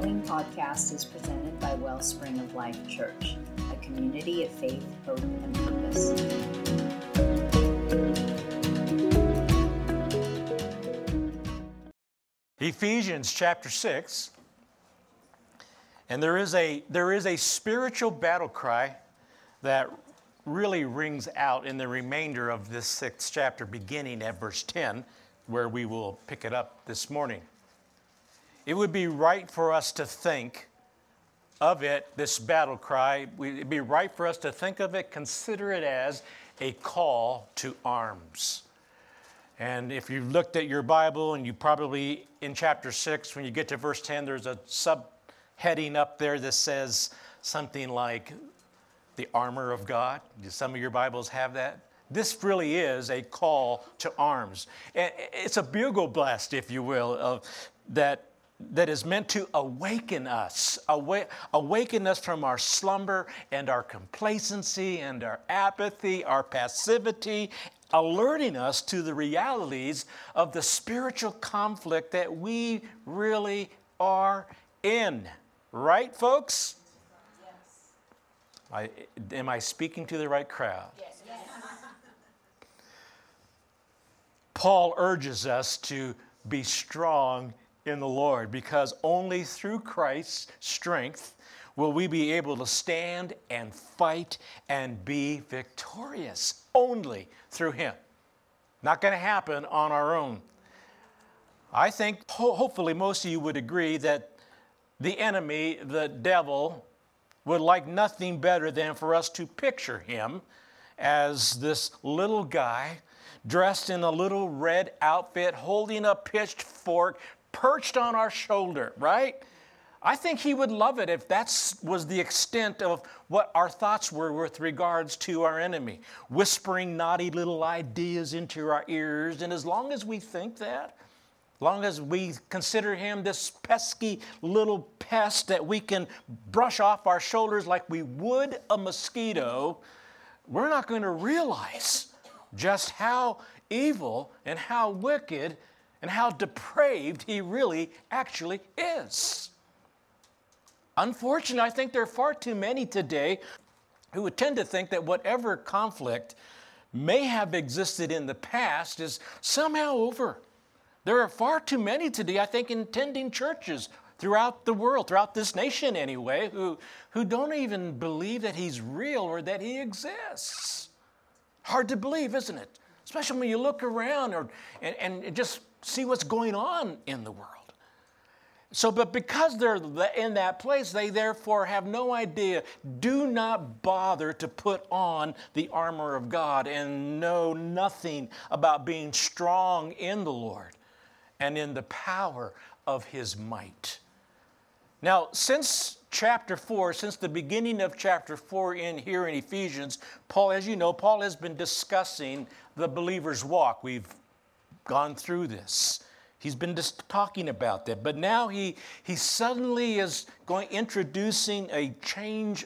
following podcast is presented by Wellspring of Life Church, a community of faith, hope, and purpose. Ephesians chapter 6. And there is a there is a spiritual battle cry that really rings out in the remainder of this sixth chapter, beginning at verse 10, where we will pick it up this morning. It would be right for us to think of it, this battle cry, it'd be right for us to think of it, consider it as a call to arms. And if you looked at your Bible and you probably in chapter 6, when you get to verse 10, there's a subheading up there that says something like the armor of God. Do some of your Bibles have that? This really is a call to arms. It's a bugle blast, if you will, of that that is meant to awaken us, awaken us from our slumber and our complacency and our apathy, our passivity, alerting us to the realities of the spiritual conflict that we really are in. Right, folks? Yes. I, am I speaking to the right crowd? Yes. yes. Paul urges us to be strong in the Lord because only through Christ's strength will we be able to stand and fight and be victorious. Only through Him. Not going to happen on our own. I think, ho- hopefully, most of you would agree that the enemy, the devil, would like nothing better than for us to picture him as this little guy dressed in a little red outfit, holding a pitchfork, perched on our shoulder, right? I think he would love it if that was the extent of what our thoughts were with regards to our enemy, whispering naughty little ideas into our ears. And as long as we think that, long as we consider him this pesky little pest that we can brush off our shoulders like we would a mosquito, we're not going to realize just how evil and how wicked and how depraved he really actually is. Unfortunately, I think there are far too many today who would tend to think that whatever conflict may have existed in the past is somehow over. There are far too many today, I think, in attending churches throughout the world, throughout this nation anyway, who, who don't even believe that he's real or that he exists. Hard to believe, isn't it? Especially when you look around or, and, and just see what's going on in the world. So, but because they're in that place, they therefore have no idea. Do not bother to put on the armor of God and know nothing about being strong in the Lord and in the power of His might. Now, since chapter 4, since the beginning of chapter 4 in here in Ephesians, Paul, as you know, Paul has been discussing the believer's walk. We've gone through this. He's been just talking about that. But now he, he suddenly is going introducing a change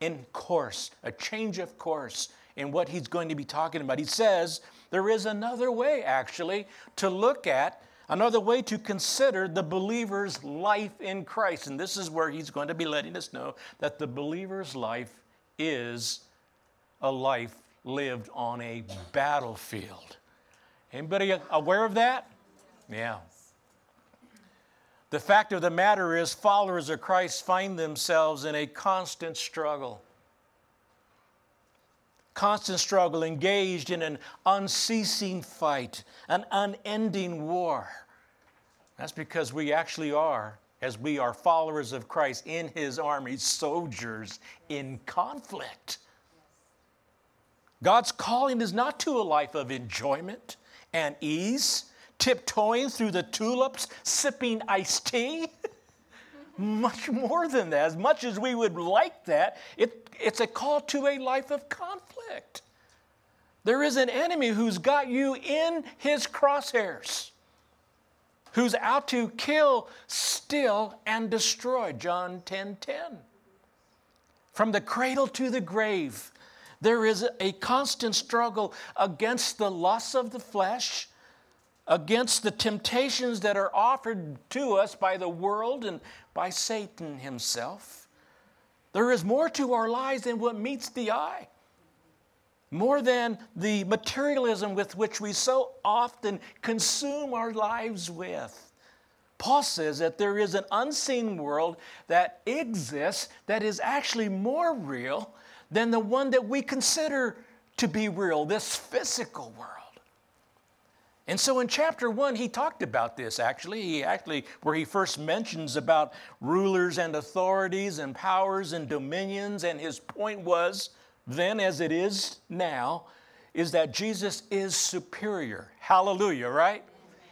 in course, a change of course in what he's going to be talking about. He says there is another way, actually, to look at, another way to consider the believer's life in Christ. And this is where he's going to be letting us know that the believer's life is a life lived on a battlefield. Anybody aware of that? Yeah. The fact of the matter is, followers of Christ find themselves in a constant struggle. Constant struggle, engaged in an unceasing fight, an unending war. That's because we actually are, as we are followers of Christ in His army, soldiers in conflict. God's calling is not to a life of enjoyment and ease, tiptoeing through the tulips, sipping iced tea. much more than that. As much as we would like that, it, it's a call to a life of conflict. There is an enemy who's got you in his crosshairs, who's out to kill, steal, and destroy. John 10 10. From the cradle to the grave, there is a constant struggle against the lusts of the flesh, against the temptations that are offered to us by the world and by Satan himself. There is more to our lives than what meets the eye, more than the materialism with which we so often consume our lives with. Paul says that there is an unseen world that exists that is actually more real than the one that we consider to be real, this physical world. And so in chapter one, he talked about this actually. He actually, where he first mentions about rulers and authorities and powers and dominions, and his point was then, as it is now, is that Jesus is superior. Hallelujah, right?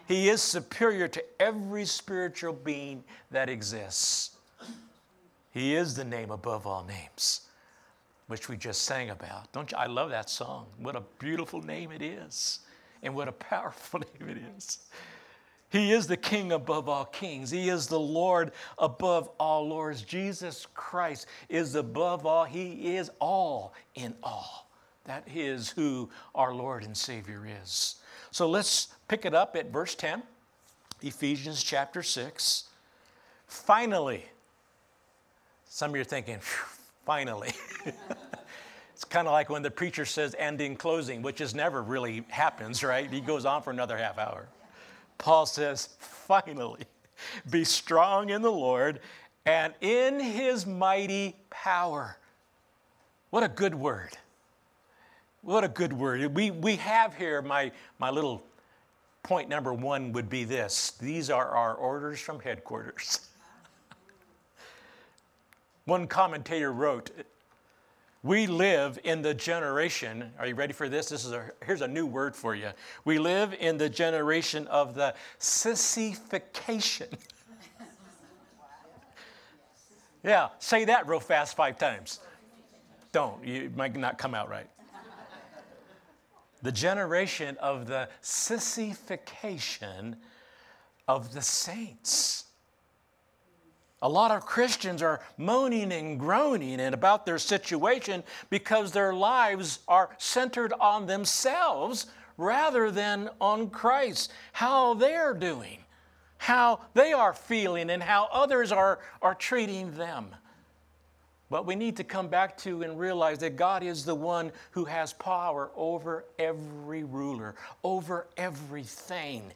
He is superior to every spiritual being that exists. He is the name above all names, which we just sang about. Don't you? I love that song. What a beautiful name it is and what a powerful name it is. He is the King above all kings. He is the Lord above all lords. Jesus Christ is above all. He is all in all. That is who our Lord and Savior is. So let's pick it up at verse 10, Ephesians chapter 6. Finally, some of you are thinking, finally. It's kind of like when the preacher says end in closing, which is never really happens, right? He goes on for another half hour. Paul says, finally, be strong in the Lord and in his mighty power. What a good word. What a good word. We, we have here, my, my little point number one would be this these are our orders from headquarters. One commentator wrote, we live in the generation, are you ready for this? This is a, here's a new word for you. We live in the generation of the sissification. yeah, say that real fast five times. Don't, you might not come out right. The generation of the sissification of the saints. A lot of Christians are moaning and groaning and about their situation because their lives are centered on themselves rather than on Christ, how they're doing, how they are feeling, and how others are, are treating them. But we need to come back to and realize that God is the one who has power over every ruler, over everything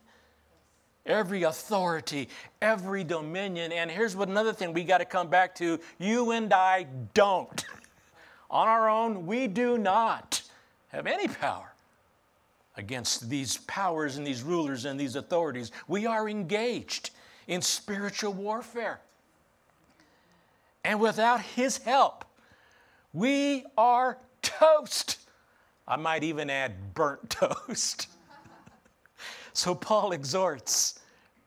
every authority, every dominion. And here's what another thing we got to come back to you and I don't. On our own, we do not have any power against these powers and these rulers and these authorities. We are engaged in spiritual warfare. And without His help, we are toast. I might even add burnt toast. So Paul exhorts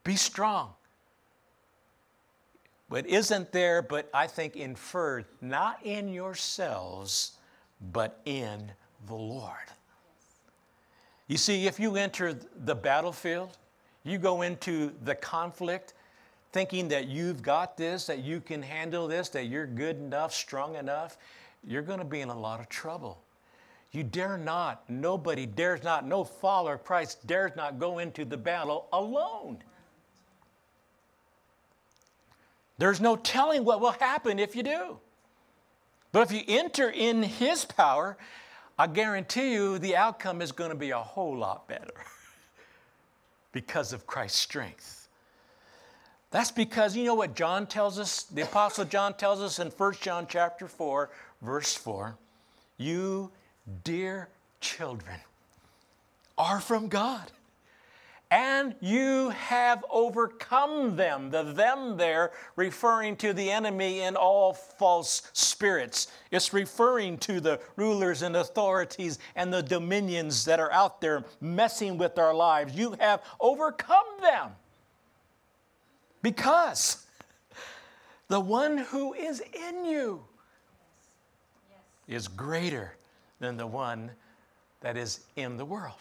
be strong. But isn't there, but I think inferred, not in yourselves, but in the Lord. You see, if you enter the battlefield, you go into the conflict thinking that you've got this, that you can handle this, that you're good enough, strong enough, you're going to be in a lot of trouble. You dare not, nobody dares not, no follower of Christ dares not go into the battle alone. There's no telling what will happen if you do. But if you enter in His power, I guarantee you the outcome is going to be a whole lot better because of Christ's strength. That's because you know what John tells us? The apostle John tells us in 1 John chapter 4, verse 4, you dear children, are from God. And you have overcome them. The them there referring to the enemy and all false spirits. It's referring to the rulers and authorities and the dominions that are out there messing with our lives. You have overcome them because the one who is in you is greater than the one that is in the world.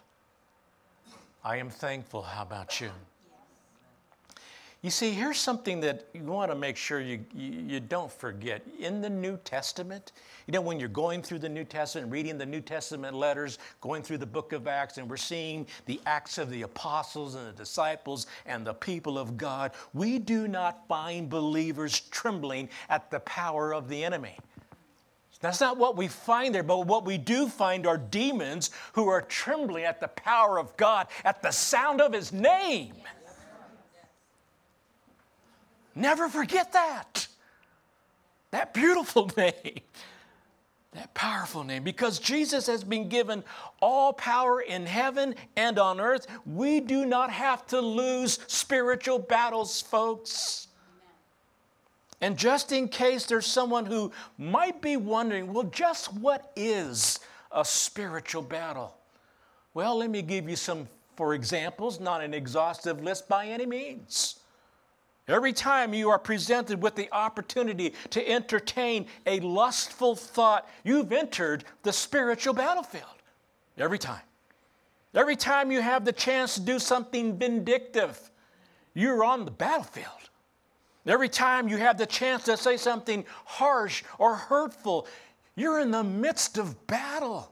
I am thankful. How about you? You see, here's something that you want to make sure you, you, don't forget. In the New Testament, you know, when you're going through the New Testament, reading the New Testament letters, going through the book of Acts, and we're seeing the acts of the apostles and the disciples and the people of God, we do not find believers trembling at the power of the enemy. That's not what we find there, but what we do find are demons who are trembling at the power of God, at the sound of his name. Never forget that. That beautiful name. That powerful name. Because Jesus has been given all power in heaven and on earth, we do not have to lose spiritual battles, folks. And just in case there's someone who might be wondering, well, just what is a spiritual battle? Well, let me give you some, for examples, not an exhaustive list by any means. Every time you are presented with the opportunity to entertain a lustful thought, you've entered the spiritual battlefield. Every time. Every time you have the chance to do something vindictive, you're on the battlefield. Every time you have the chance to say something harsh or hurtful, you're in the midst of battle.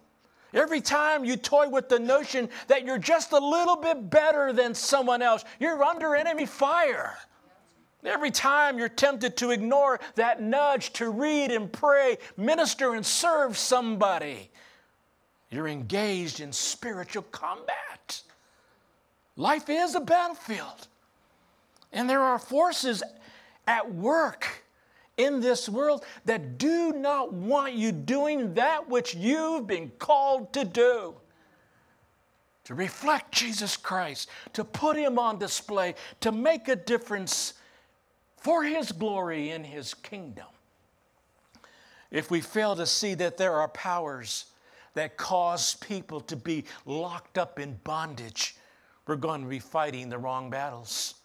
Every time you toy with the notion that you're just a little bit better than someone else, you're under enemy fire. Every time you're tempted to ignore that nudge to read and pray, minister and serve somebody, you're engaged in spiritual combat. Life is a battlefield. And there are forces at work in this world that do not want you doing that which you've been called to do. To reflect Jesus Christ, to put Him on display, to make a difference for His glory in His kingdom. If we fail to see that there are powers that cause people to be locked up in bondage, we're going to be fighting the wrong battles.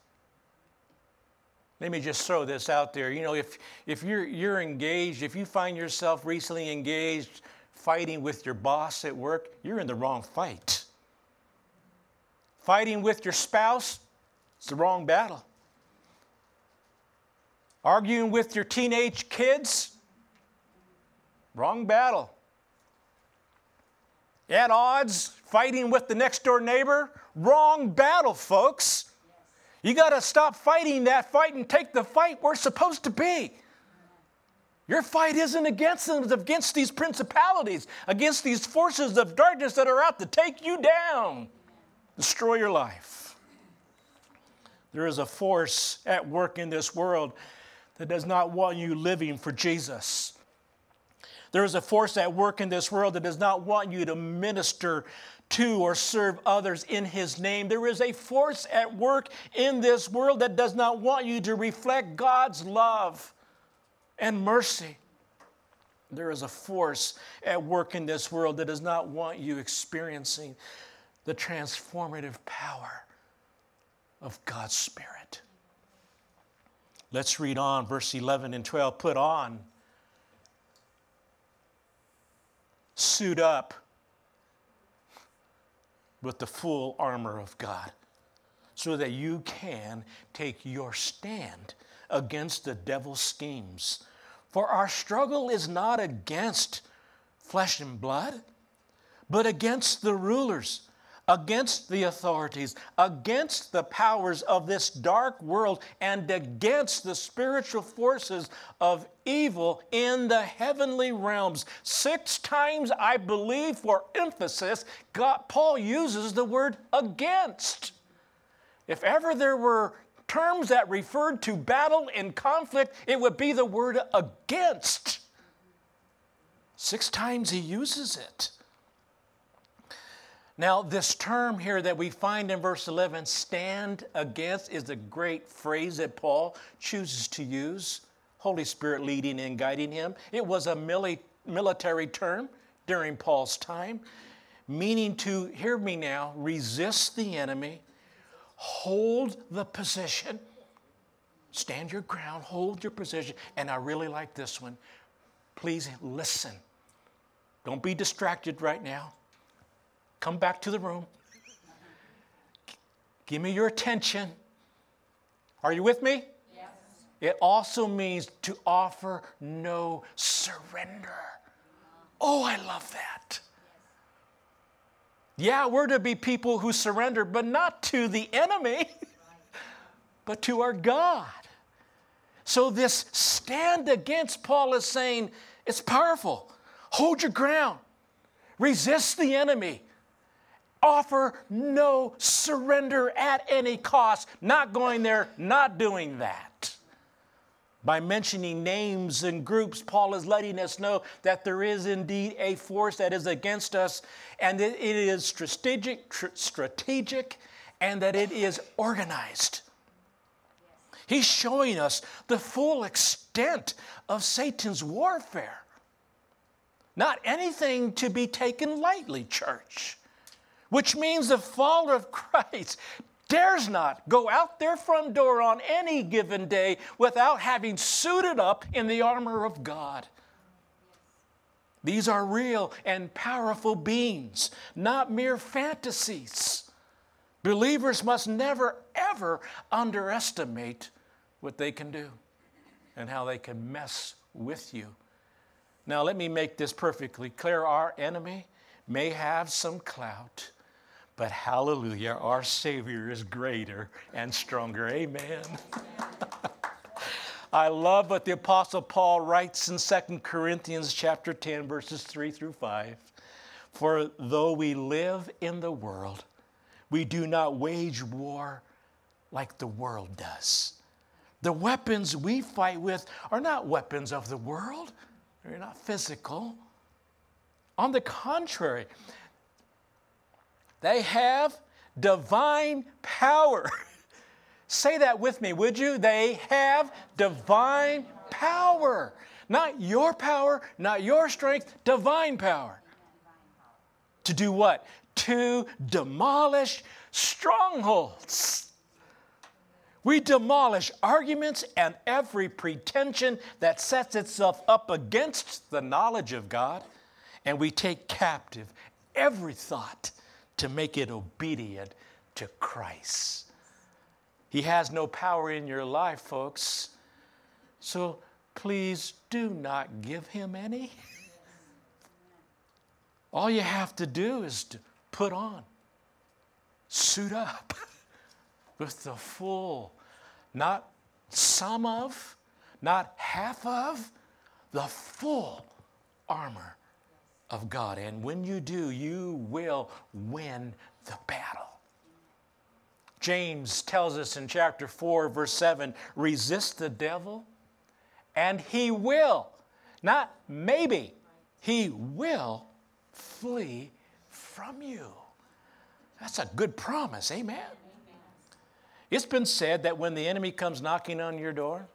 Let me just throw this out there. You know, if, if you're, you're engaged, if you find yourself recently engaged fighting with your boss at work, you're in the wrong fight. Fighting with your spouse, it's the wrong battle. Arguing with your teenage kids? Wrong battle. At odds, fighting with the next door neighbor? Wrong battle, folks. You got to stop fighting that fight and take the fight we're supposed to be. Your fight isn't against them, it's against these principalities, against these forces of darkness that are out to take you down, destroy your life. There is a force at work in this world that does not want you living for Jesus. There is a force at work in this world that does not want you to minister to or serve others in His name. There is a force at work in this world that does not want you to reflect God's love and mercy. There is a force at work in this world that does not want you experiencing the transformative power of God's Spirit. Let's read on, verse 11 and 12. Put on, suit up with the full armor of God so that you can take your stand against the devil's schemes. For our struggle is not against flesh and blood, but against the rulers against the authorities, against the powers of this dark world, and against the spiritual forces of evil in the heavenly realms. Six times, I believe, for emphasis, God, Paul uses the word against. If ever there were terms that referred to battle and conflict, it would be the word against. Six times he uses it. Now, this term here that we find in verse 11, stand against, is a great phrase that Paul chooses to use. Holy Spirit leading and guiding him. It was a mili- military term during Paul's time, meaning to, hear me now, resist the enemy, hold the position, stand your ground, hold your position. And I really like this one. Please listen. Don't be distracted right now. Come back to the room. Give me your attention. Are you with me? Yes. It also means to offer no surrender. Oh, I love that. Yeah, we're to be people who surrender, but not to the enemy, but to our God. So, this stand against Paul is saying it's powerful. Hold your ground, resist the enemy, offer no surrender at any cost, not going there, not doing that. By mentioning names and groups, Paul is letting us know that there is indeed a force that is against us, and that it is strategic, tr- strategic, and that it is organized. He's showing us the full extent of Satan's warfare. Not anything to be taken lightly, church, which means the follower of Christ dares not go out their front door on any given day without having suited up in the armor of God. These are real and powerful beings, not mere fantasies. Believers must never, ever underestimate what they can do and how they can mess with you. Now, let me make this perfectly clear. Our enemy may have some clout, but hallelujah, our Savior is greater and stronger. Amen. I love what the Apostle Paul writes in 2 Corinthians chapter 10, verses 3 through 5. For though we live in the world, we do not wage war like the world does. The weapons we fight with are not weapons of the world, they're not physical. On the contrary, they have divine power. Say that with me, would you? They have divine power. Not your power, not your strength, divine power. To do what? To demolish strongholds. We demolish arguments and every pretension that sets itself up against the knowledge of God, and we take captive every thought to make it obedient to Christ. He has no power in your life, folks. So please do not give him any. All you have to do is to put on, suit up. with the full, not some of, not half of, the full armor of God. And when you do, you will win the battle. James tells us in chapter 4, verse 7 resist the devil, and he will, not maybe, he will flee from you. That's a good promise. Amen. It's been said that when the enemy comes knocking on your door,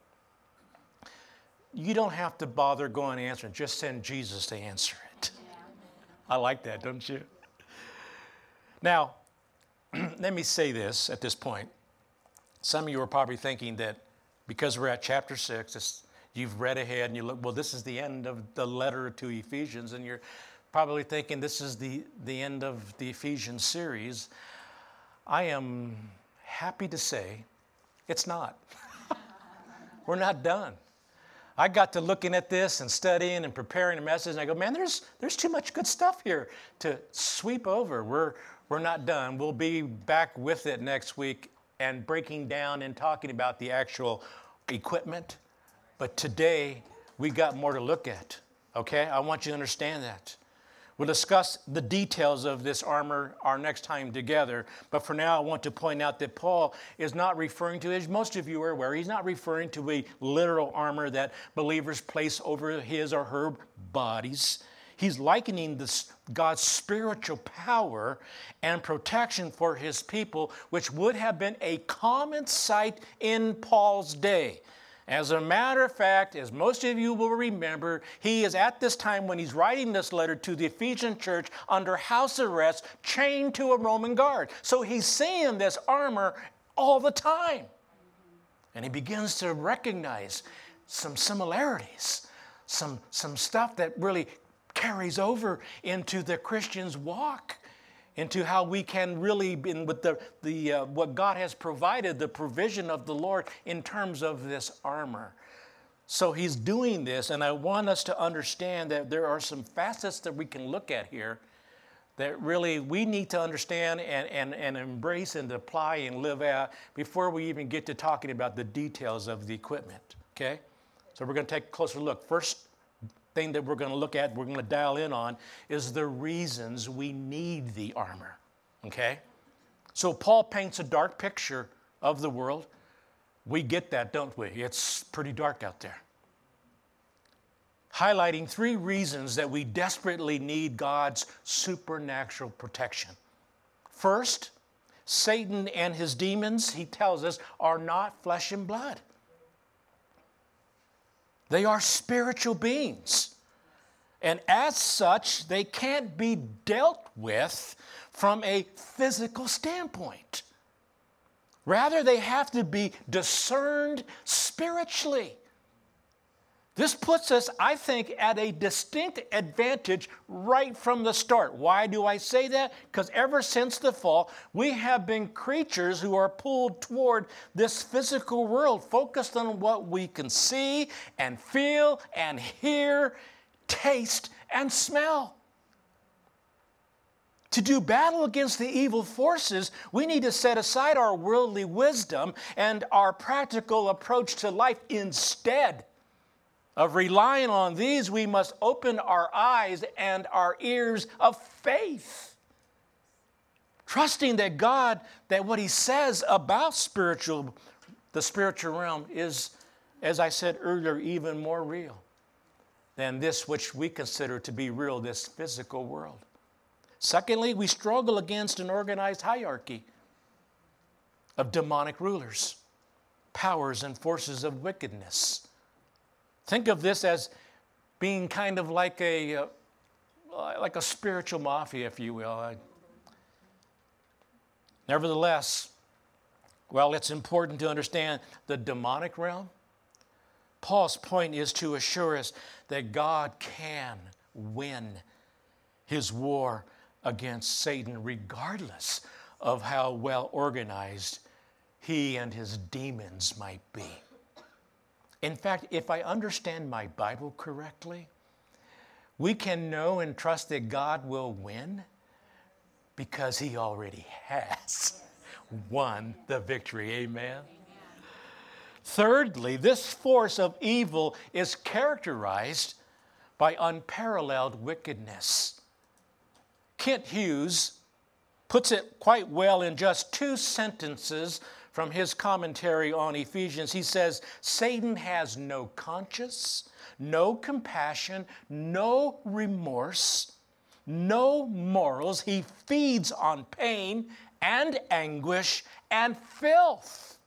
you don't have to bother going and answering, just send Jesus to answer it. I like that, don't you? Now, let me say this at this point. Some of you are probably thinking that because we're at chapter 6, you've read ahead and you look, well, this is the end of the letter to Ephesians, and you're probably thinking this is the, the end of the Ephesians series. I am happy to say it's not. We're not done. I got to looking at this and studying and preparing a message, and I go, man, there's, there's too much good stuff here to sweep over. We're, we're not done. We'll be back with it next week and breaking down and talking about the actual equipment. But today, we got more to look at, okay? I want you to understand that. We'll discuss the details of this armor our next time together. But for now, I want to point out that Paul is not referring to, as most of you are aware, he's not referring to a literal armor that believers place over his or her bodies. He's likening this, God's spiritual power and protection for his people, which would have been a common sight in Paul's day. As a matter of fact, as most of you will remember, he is at this time when he's writing this letter to the Ephesian church under house arrest, chained to a Roman guard. So he's seeing this armor all the time. And he begins to recognize some similarities, some, some stuff that really carries over into the Christian's walk into how we can really, in with the, the uh, what God has provided, the provision of the Lord in terms of this armor. So he's doing this, and I want us to understand that there are some facets that we can look at here that really we need to understand and, and, and embrace and apply and live out before we even get to talking about the details of the equipment. Okay? So we're going to take a closer look. First thing that we're going to look at, we're going to dial in on, is the reasons we need the armor. Okay? So Paul paints a dark picture of the world. We get that, don't we? It's pretty dark out there highlighting three reasons that we desperately need God's supernatural protection. First, Satan and his demons, he tells us, are not flesh and blood. They are spiritual beings. And as such, they can't be dealt with from a physical standpoint. Rather, they have to be discerned spiritually. This puts us, I think, at a distinct advantage right from the start. Why do I say that? Because ever since the fall, we have been creatures who are pulled toward this physical world, focused on what we can see and feel and hear, taste and smell. To do battle against the evil forces, we need to set aside our worldly wisdom and our practical approach to life instead of relying on these, we must open our eyes and our ears of faith. Trusting that God, that what He says about spiritual, the spiritual realm is, as I said earlier, even more real than this which we consider to be real, this physical world. Secondly, we struggle against an organized hierarchy of demonic rulers, powers, and forces of wickedness Think of this as being kind of like a, uh, like a spiritual mafia, if you will. Nevertheless, well, it's important to understand the demonic realm. Paul's point is to assure us that God can win his war against Satan, regardless of how well organized he and his demons might be. In fact, if I understand my Bible correctly, we can know and trust that God will win because He already has won the victory. Amen. Thirdly, this force of evil is characterized by unparalleled wickedness. Kent Hughes puts it quite well in just two sentences from his commentary on Ephesians, he says, Satan has no conscience, no compassion, no remorse, no morals. He feeds on pain and anguish and filth.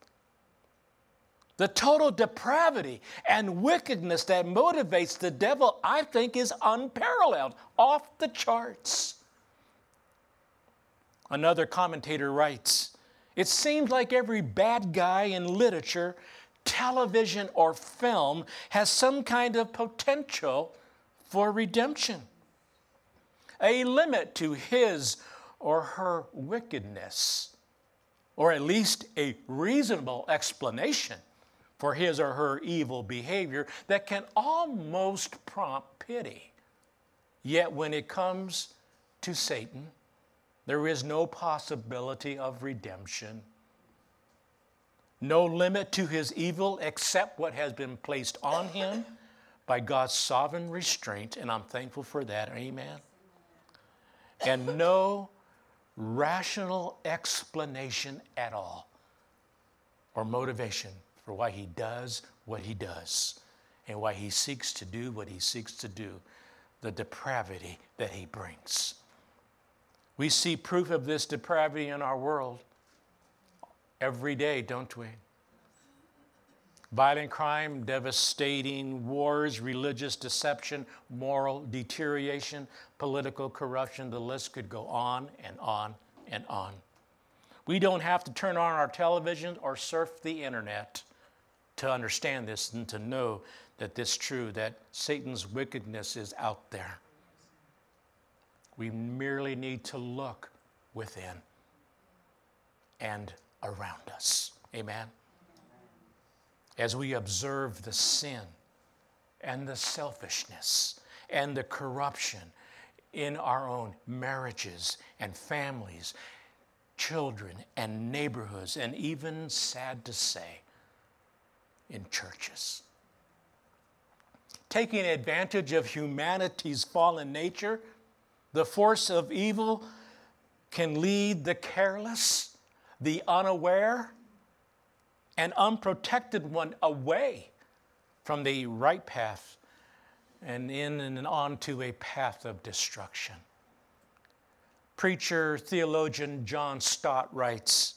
The total depravity and wickedness that motivates the devil, I think, is unparalleled, off the charts. Another commentator writes it seems like every bad guy in literature, television, or film has some kind of potential for redemption, a limit to his or her wickedness, or at least a reasonable explanation for his or her evil behavior that can almost prompt pity. Yet when it comes to Satan, there is no possibility of redemption. No limit to his evil except what has been placed on him by God's sovereign restraint, and I'm thankful for that. Amen. And no rational explanation at all or motivation for why he does what he does and why he seeks to do what he seeks to do, the depravity that he brings. We see proof of this depravity in our world every day, don't we? Violent crime, devastating wars, religious deception, moral deterioration, political corruption, the list could go on and on and on. We don't have to turn on our television or surf the internet to understand this and to know that this is true, that Satan's wickedness is out there. We merely need to look within and around us. Amen. As we observe the sin and the selfishness and the corruption in our own marriages and families, children and neighborhoods, and even, sad to say, in churches. Taking advantage of humanity's fallen nature, the force of evil can lead the careless, the unaware, and unprotected one away from the right path and in and on to a path of destruction. Preacher, theologian John Stott writes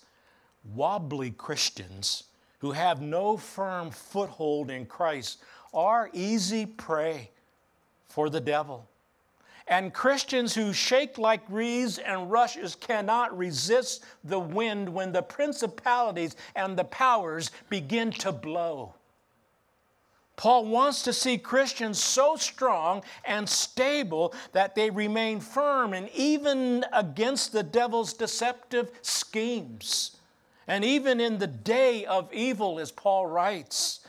Wobbly Christians who have no firm foothold in Christ are easy prey for the devil. And Christians who shake like reeds and rushes cannot resist the wind when the principalities and the powers begin to blow. Paul wants to see Christians so strong and stable that they remain firm and even against the devil's deceptive schemes. And even in the day of evil, as Paul writes,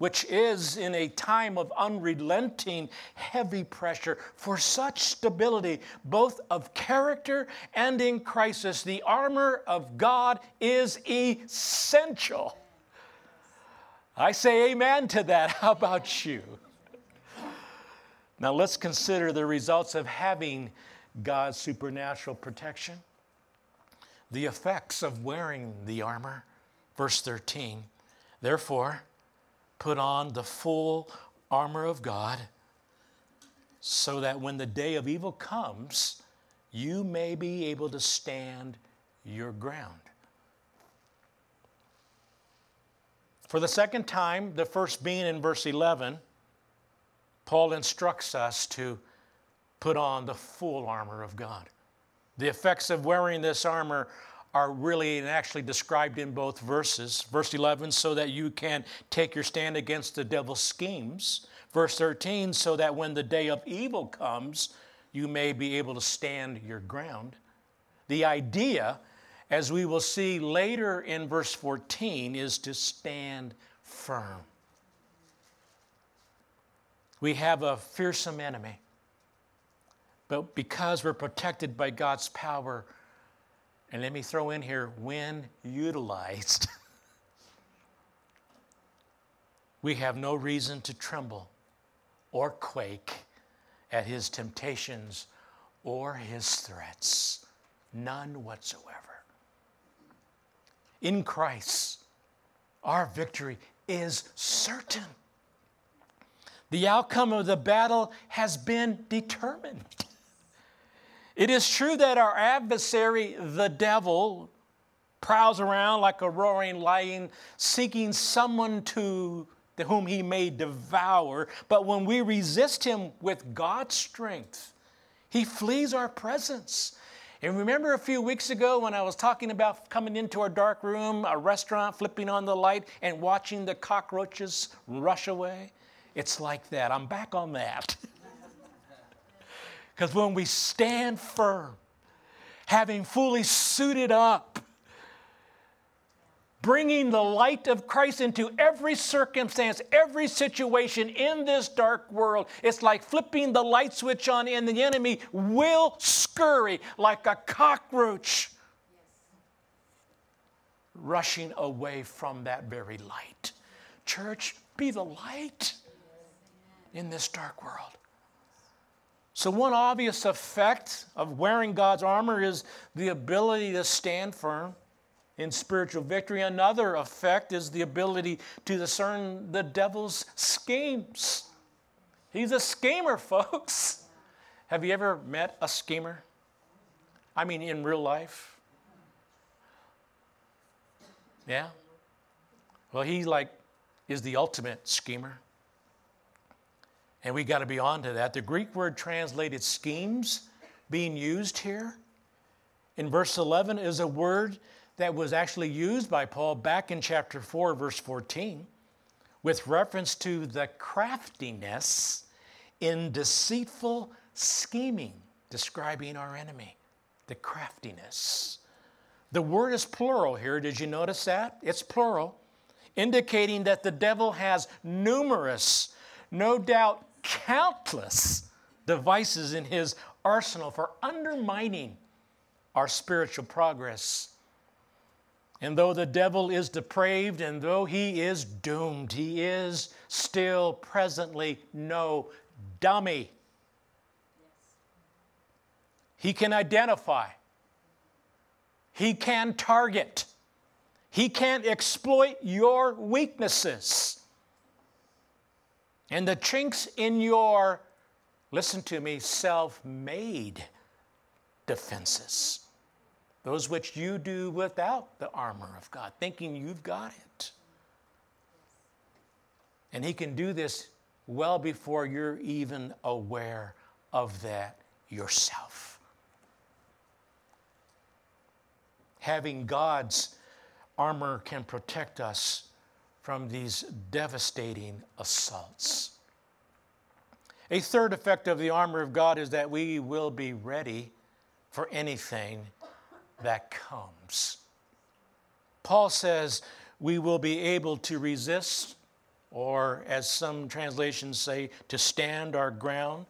which is in a time of unrelenting heavy pressure, for such stability, both of character and in crisis, the armor of God is essential. I say amen to that. How about you? Now let's consider the results of having God's supernatural protection, the effects of wearing the armor. Verse 13, therefore, put on the full armor of God so that when the day of evil comes, you may be able to stand your ground. For the second time, the first being in verse 11, Paul instructs us to put on the full armor of God. The effects of wearing this armor are really and actually described in both verses. Verse 11, so that you can take your stand against the devil's schemes. Verse 13, so that when the day of evil comes, you may be able to stand your ground. The idea as we will see later in verse 14, is to stand firm. We have a fearsome enemy, but because we're protected by God's power, and let me throw in here, when utilized, we have no reason to tremble or quake at his temptations or his threats. None whatsoever in Christ, our victory is certain. The outcome of the battle has been determined. It is true that our adversary, the devil, prowls around like a roaring lion, seeking someone to whom he may devour. But when we resist him with God's strength, he flees our presence. And remember a few weeks ago when I was talking about coming into our dark room, a restaurant, flipping on the light, and watching the cockroaches rush away? It's like that. I'm back on that. Because when we stand firm, having fully suited up, bringing the light of Christ into every circumstance, every situation in this dark world. It's like flipping the light switch on, and the enemy will scurry like a cockroach, rushing away from that very light. Church, be the light in this dark world. So, one obvious effect of wearing God's armor is the ability to stand firm in spiritual victory. Another effect is the ability to discern the devil's schemes. He's a schemer, folks. Have you ever met a schemer? I mean, in real life? Yeah? Well, he like is the ultimate schemer. And we got to be on to that. The Greek word translated schemes being used here in verse 11 is a word that was actually used by Paul back in chapter 4, verse 14, with reference to the craftiness in deceitful scheming, describing our enemy, the craftiness. The word is plural here. Did you notice that? It's plural, indicating that the devil has numerous, no doubt countless devices in his arsenal for undermining our spiritual progress. And though the devil is depraved and though he is doomed, he is still presently no dummy. He can identify, he can target, he can exploit your weaknesses. And the chinks in your, listen to me, self made defenses those which you do without the armor of God, thinking you've got it. And He can do this well before you're even aware of that yourself. Having God's armor can protect us from these devastating assaults. A third effect of the armor of God is that we will be ready for anything that comes. Paul says we will be able to resist, or as some translations say, to stand our ground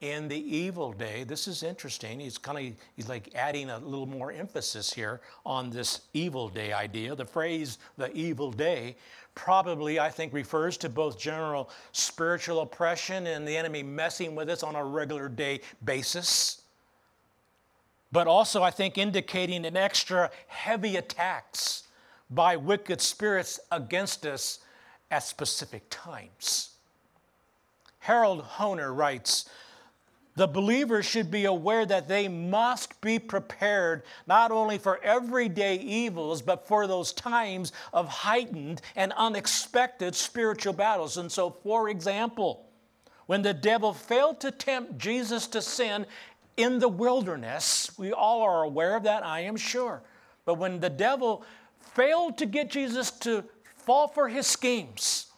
in the evil day. This is interesting. He's kind of he's like adding a little more emphasis here on this evil day idea. The phrase the evil day probably I think refers to both general spiritual oppression and the enemy messing with us on a regular day basis but also, I think, indicating an extra heavy attacks by wicked spirits against us at specific times. Harold Hoehner writes, the believer should be aware that they must be prepared not only for everyday evils, but for those times of heightened and unexpected spiritual battles. And so, for example, when the devil failed to tempt Jesus to sin, in the wilderness. We all are aware of that, I am sure. But when the devil failed to get Jesus to fall for his schemes,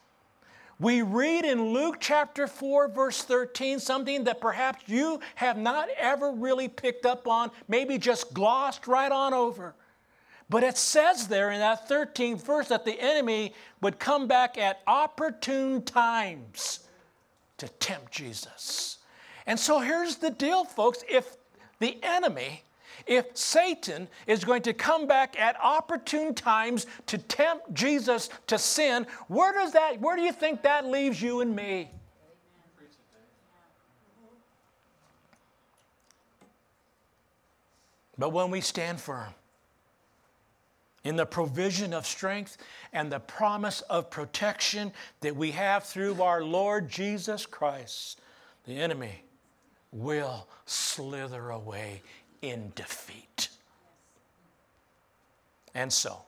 we read in Luke chapter 4, verse 13, something that perhaps you have not ever really picked up on, maybe just glossed right on over. But it says there in that 13th verse that the enemy would come back at opportune times to tempt Jesus. And so here's the deal, folks. If the enemy, if Satan is going to come back at opportune times to tempt Jesus to sin, where does that, where do you think that leaves you and me? But when we stand firm in the provision of strength and the promise of protection that we have through our Lord Jesus Christ, the enemy will slither away in defeat. And so,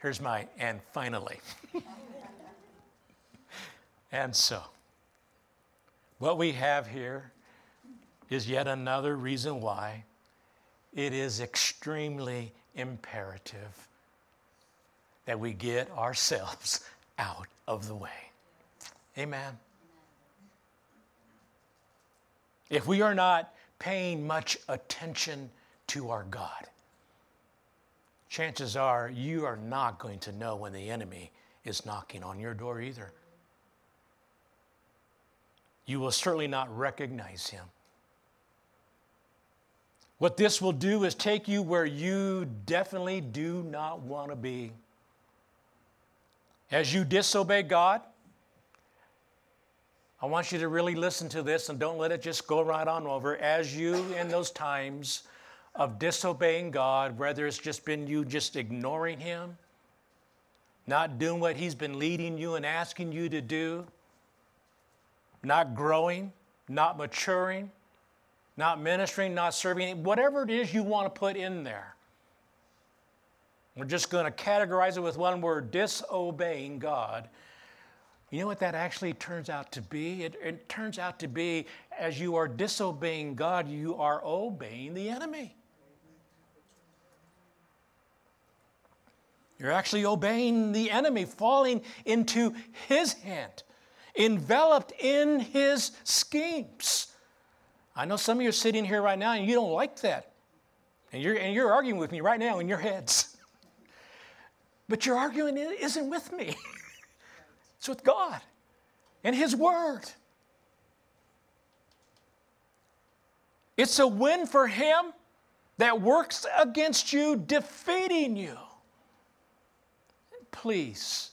here's my, and finally. and so, what we have here is yet another reason why it is extremely imperative that we get ourselves out of the way. Amen. if we are not paying much attention to our God, chances are you are not going to know when the enemy is knocking on your door either. You will certainly not recognize him. What this will do is take you where you definitely do not want to be. As you disobey God, I want you to really listen to this and don't let it just go right on over. As you, in those times of disobeying God, whether it's just been you just ignoring Him, not doing what He's been leading you and asking you to do, not growing, not maturing, not ministering, not serving, whatever it is you want to put in there. We're just going to categorize it with one word disobeying God. You know what that actually turns out to be? It, it, turns out to be as you are disobeying God, you are obeying the enemy. You're actually obeying the enemy, falling into his hand, enveloped in his schemes. I know some of you are sitting here right now and you don't like that. And you're, and you're arguing with me right now in your heads. But your arguing isn't with me, it's with God and His Word. It's a win for Him that works against you, defeating you. Please,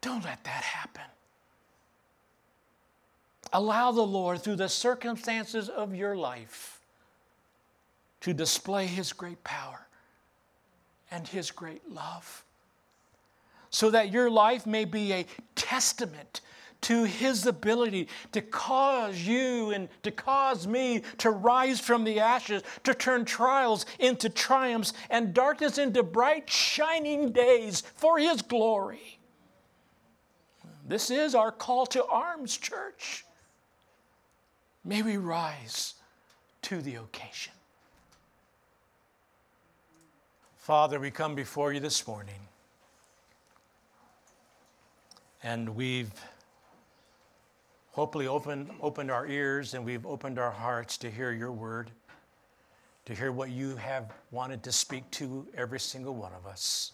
don't let that happen. Allow the Lord, through the circumstances of your life, to display His great power and His great love, so that your life may be a testament to His ability to cause you and to cause me to rise from the ashes, to turn trials into triumphs and darkness into bright, shining days for His glory. This is our call to arms, church. May we rise to the occasion. Father, we come before you this morning, and we've hopefully opened, opened our ears and we've opened our hearts to hear your word, to hear what you have wanted to speak to every single one of us.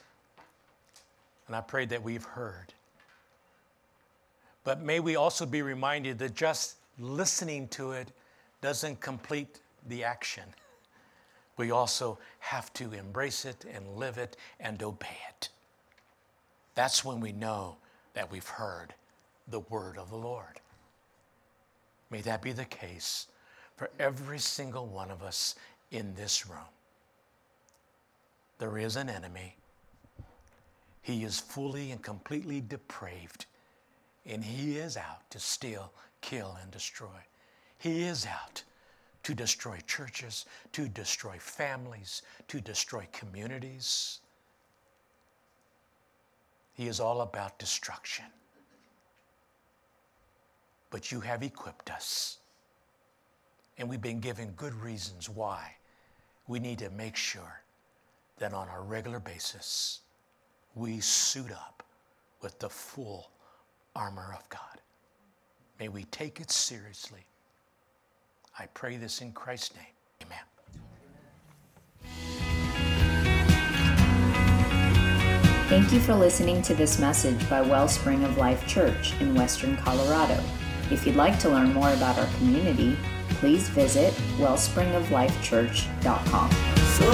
And I pray that we've heard. But may we also be reminded that just listening to it doesn't complete the action. We also have to embrace it and live it and obey it. That's when we know that we've heard the word of the Lord. May that be the case for every single one of us in this room. There is an enemy. He is fully and completely depraved, and he is out to steal, kill, and destroy. He is out to destroy churches, to destroy families, to destroy communities. He is all about destruction but you have equipped us. And we've been given good reasons why we need to make sure that on a regular basis we suit up with the full armor of God. May we take it seriously. I pray this in Christ's name. Amen. Thank you for listening to this message by Wellspring of Life Church in Western Colorado. If you'd like to learn more about our community, please visit wellspringoflifechurch.com. So